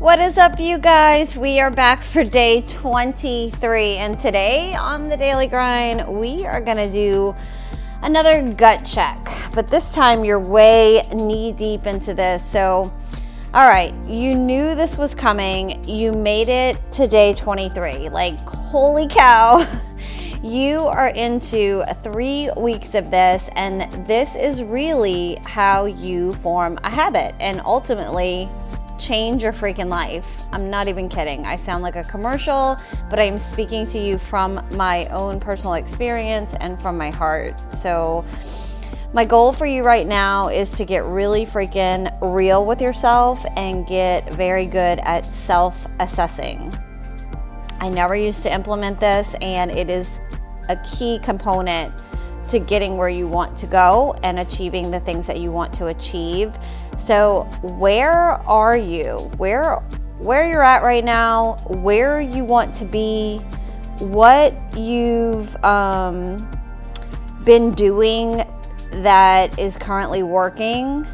What is up, you guys? We are back for day 23, and today on the daily grind, we are to do another gut check, but this time you're way knee deep into this. So, all right, you knew this was coming. You made it to day 23. Like, holy cow. You are into three weeks of this, and this is really how you form a habit and ultimately change your freaking life. I'm not even kidding. I sound like a commercial, but I'm speaking to you from my own personal experience and from my heart. So, my goal for you right now is to get really freaking real with yourself and get very good at self assessing. I never used to implement this, and it is a key component to getting where you want to go and achieving the things that you want to achieve. So, where are you? Where where you're at right now, where you want to be, what you've um, been doing that is currently working.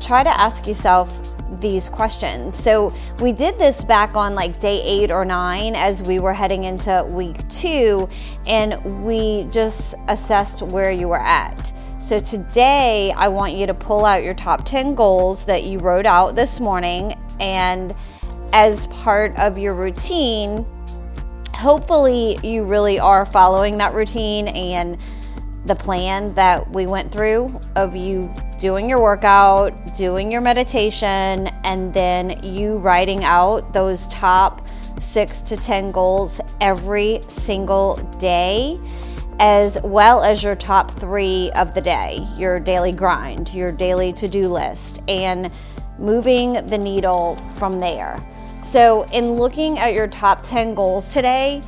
Try to ask yourself these questions. So we did this back on like day eight or nine as we were heading into week two, and we just assessed where you were at. So today, I want you to pull out your top 10 goals that you wrote out this morning, and as part of your routine, hopefully, you really are following that routine and the plan that we went through of you doing your workout, doing your meditation, and then you writing out those top six to 10 goals every single day, as well as your top three of the day, your daily grind, your daily to do list, and moving the needle from there. So, in looking at your top 10 goals today,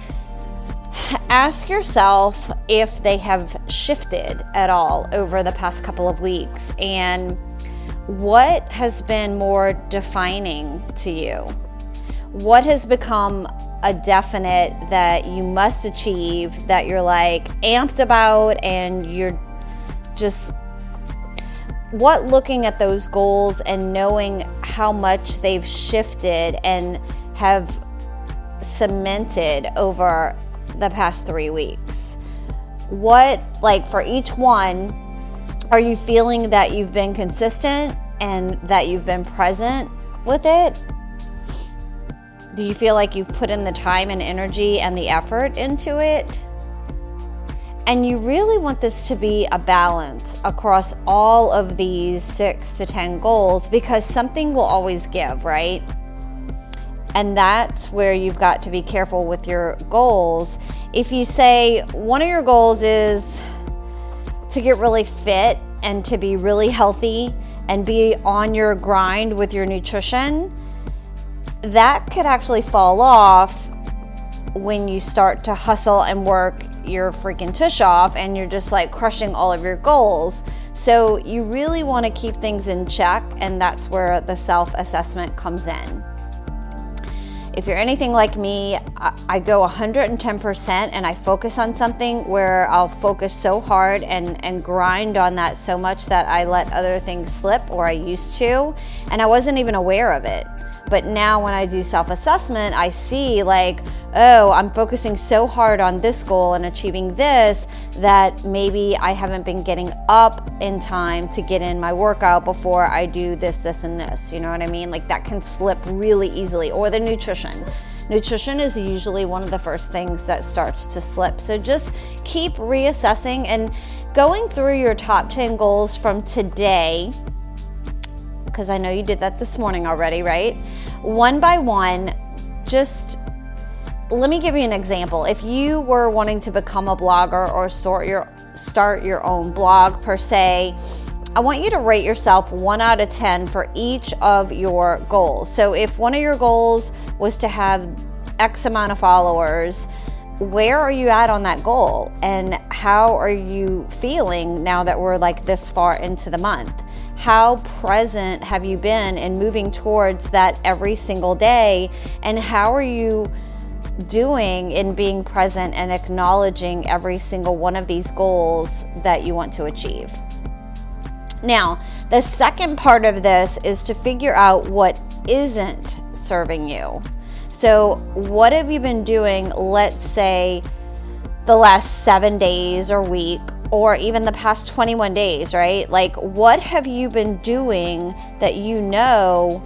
ask yourself if they have shifted at all over the past couple of weeks and what has been more defining to you? What has become a definite that you must achieve that you're like amped about and you're just what looking at those goals and knowing how much they've shifted and have cemented over the past three weeks? What, like for each one, are you feeling that you've been consistent and that you've been present with it? Do you feel like you've put in the time and energy and the effort into it? And you really want this to be a balance across all of these six to 10 goals because something will always give, right? And that's where you've got to be careful with your goals. If you say one of your goals is to get really fit and to be really healthy and be on your grind with your nutrition, that could actually fall off when you start to hustle and work your freaking tush off and you're just like crushing all of your goals. So, you really want to keep things in check, and that's where the self assessment comes in. If you're anything like me, I go 110% and I focus on something where I'll focus so hard and, and grind on that so much that I let other things slip or I used to, and I wasn't even aware of it. But now when I do self assessment, I see like, oh, I'm focusing so hard on this goal and achieving this that maybe I haven't been getting up in time to get in my workout before I do this, this, and this. You know what I mean? Like that can slip really easily. Or the nutrition. Nutrition is usually one of the first things that starts to slip. So just keep reassessing and going through your top 10 goals from today because I know you did that this morning already, right? One by one, just let me give you an example. If you were wanting to become a blogger or start your start your own blog per se, I want you to rate yourself 1 out of 10 for each of your goals. So if one of your goals was to have X amount of followers, where are you at on that goal and how are you feeling now that we're like this far into the month? How present have you been in moving towards that every single day? And how are you doing in being present and acknowledging every single one of these goals that you want to achieve? Now, the second part of this is to figure out what isn't serving you. So, what have you been doing, let's say, the last seven days or week, or even the past 21 days, right? Like, what have you been doing that you know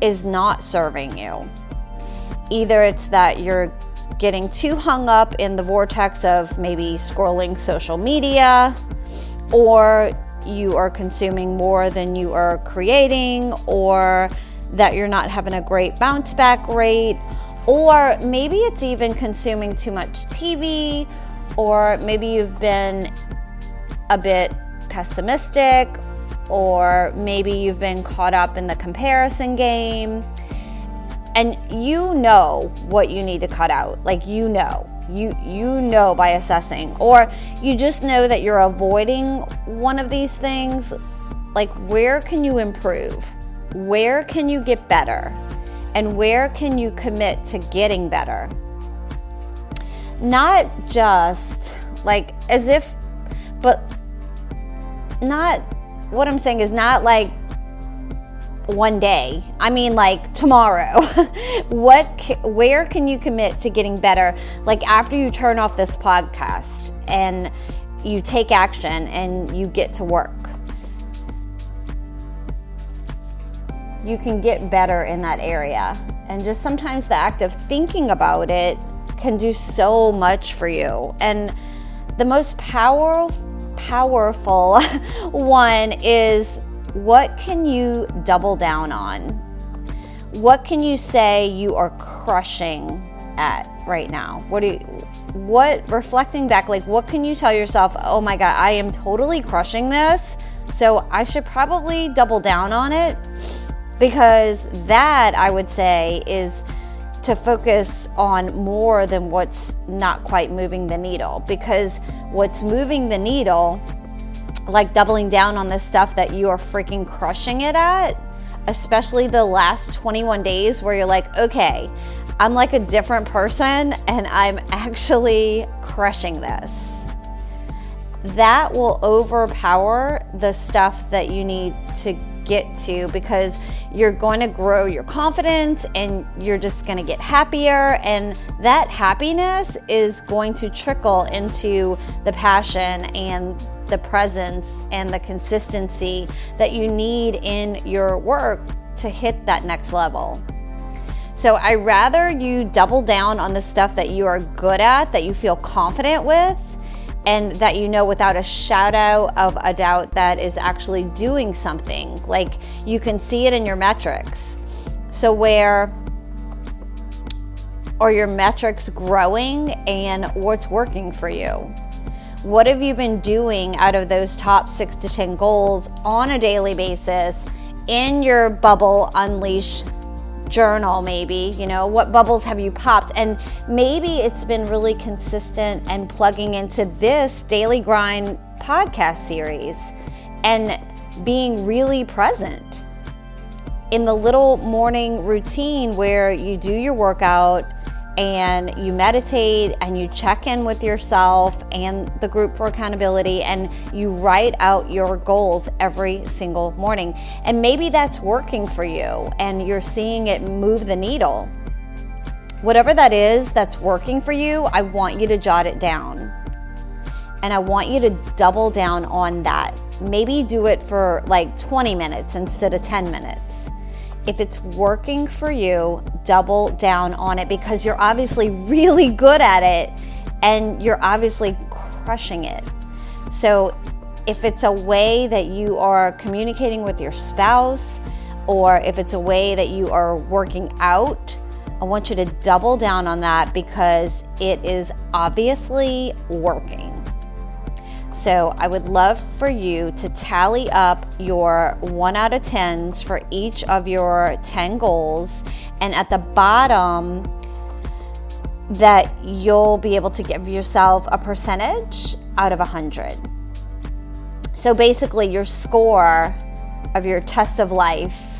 is not serving you? Either it's that you're getting too hung up in the vortex of maybe scrolling social media, or you are consuming more than you are creating, or that you're not having a great bounce back rate, or maybe it's even consuming too much TV, or maybe you've been a bit pessimistic, or maybe you've been caught up in the comparison game. And you know what you need to cut out. Like you know. You you know by assessing or you just know that you're avoiding one of these things. Like where can you improve? Where can you get better? And where can you commit to getting better? Not just like as if, but not what I'm saying is not like one day. I mean like tomorrow. what where can you commit to getting better like after you turn off this podcast and you take action and you get to work? you can get better in that area. And just sometimes the act of thinking about it can do so much for you. And the most power, powerful one is what can you double down on? What can you say you are crushing at right now? What do you, what reflecting back like what can you tell yourself, "Oh my god, I am totally crushing this." So I should probably double down on it because that I would say is to focus on more than what's not quite moving the needle because what's moving the needle like doubling down on the stuff that you are freaking crushing it at especially the last 21 days where you're like okay I'm like a different person and I'm actually crushing this that will overpower the stuff that you need to get to because you're going to grow your confidence and you're just going to get happier. And that happiness is going to trickle into the passion and the presence and the consistency that you need in your work to hit that next level. So I rather you double down on the stuff that you are good at, that you feel confident with, and that you know without a shadow of a doubt that is actually doing something. Like you can see it in your metrics. So, where are your metrics growing and what's working for you? What have you been doing out of those top six to 10 goals on a daily basis in your bubble Unleashed journal maybe you know what bubbles have you popped? And maybe it's been really consistent and plugging into this daily grind podcast series and being really present in the little morning routine where you do your workout and you meditate and you check in with yourself and the group for accountability and you write out your goals every single morning. And maybe that's working for you and you're seeing it move the needle. Whatever that is that's working for you, I want you to jot it down. And I want you to double down on that. Maybe do it for like 20 minutes instead of 10 minutes if it's working for you, double down on it because you're obviously really good at it and you're obviously crushing it. So, if it's a way that you are communicating with your spouse, or if it's a way that you are working out, I want you to double down on that because it is obviously working. So I would love for you to tally up your one out of 10s for each of your 10 goals. And at the bottom, that you'll be able to give yourself a percentage out of 100. So basically, your score of your test of life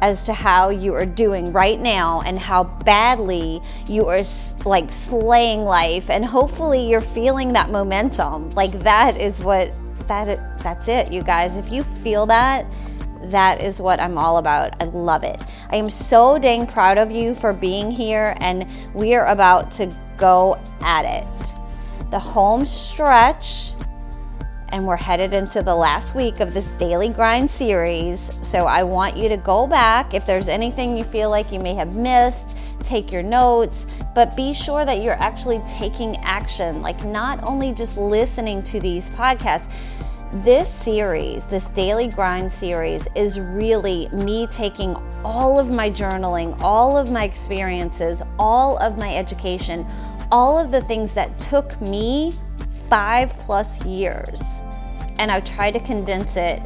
as to how you are doing right now and how badly you are like slaying life and hopefully you're feeling that momentum like that is what that that's it you guys if you feel that that is what I'm all about. I love it. I am so dang proud of you for being here, and we are about to go at it. The home stretch, and we're headed into the last week of this daily grind series. So I want you to go back. If there's anything you feel like you may have missed, take your notes, but be sure that you're actually taking action, like not only just listening to these podcasts this series, this daily grind series, is really me taking all of my journaling, all of my experiences, all of my education, all of the things that took me five plus years. And I've tried to condense it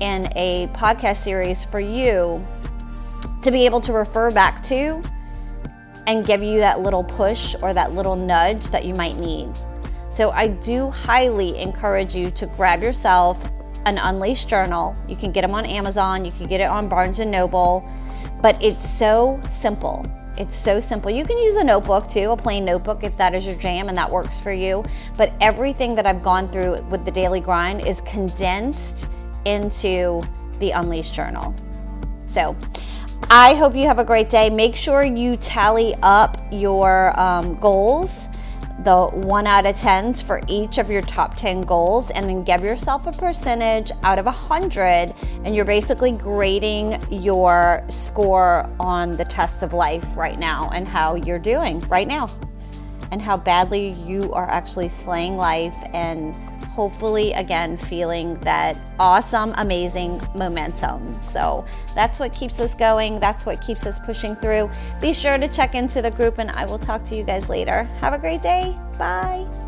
in a podcast series for you to be able to refer back to and give you that little push or that little nudge that you might need. So I do highly encourage you to grab yourself an Unleashed journal. You can get them on Amazon, you can get it on Barnes and Noble, but it's so simple. It's so simple. You can use a notebook too, a plain notebook if that is your jam and that works for you. But everything that I've gone through with the daily grind is condensed into the Unleashed journal. So, I hope you have a great day. Make sure you tally up your um, goals the one out of tens for each of your top 10 goals and then give yourself a percentage out of a 100 and you're basically grading your score on the test of life right now and how you're doing right now and how badly you are actually slaying life and hopefully again feeling that awesome amazing momentum. So that's what keeps us going. That's what keeps us pushing through. Be sure to check into the group and i will talk to you guys later. Have a great day. Bye